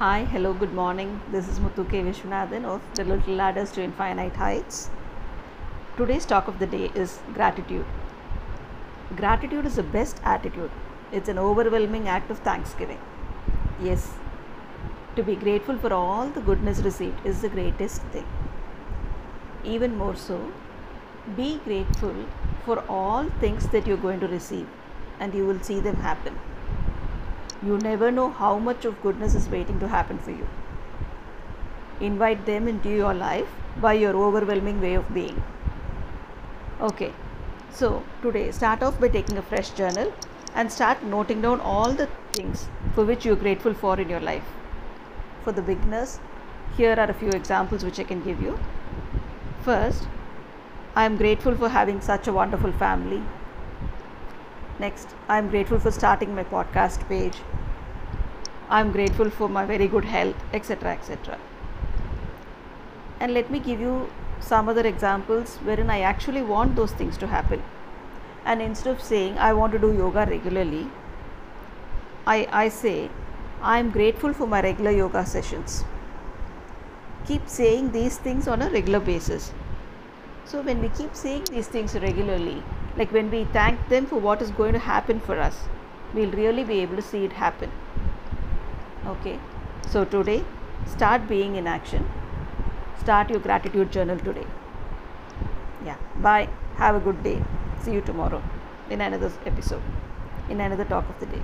Hi, hello, good morning. This is Muthu K. Vishwanathan of The Little Ladders to Infinite Heights. Today's talk of the day is gratitude. Gratitude is the best attitude, it's an overwhelming act of thanksgiving. Yes, to be grateful for all the goodness received is the greatest thing. Even more so, be grateful for all things that you're going to receive and you will see them happen. You never know how much of goodness is waiting to happen for you. Invite them into your life by your overwhelming way of being. Okay, so today start off by taking a fresh journal and start noting down all the things for which you're grateful for in your life. For the beginners, here are a few examples which I can give you. First, I am grateful for having such a wonderful family. Next, I am grateful for starting my podcast page. I am grateful for my very good health, etc. etc. And let me give you some other examples wherein I actually want those things to happen. And instead of saying I want to do yoga regularly, I, I say I am grateful for my regular yoga sessions. Keep saying these things on a regular basis. So, when we keep saying these things regularly, like when we thank them for what is going to happen for us, we'll really be able to see it happen. Okay, so today, start being in action. Start your gratitude journal today. Yeah, bye. Have a good day. See you tomorrow in another episode, in another talk of the day.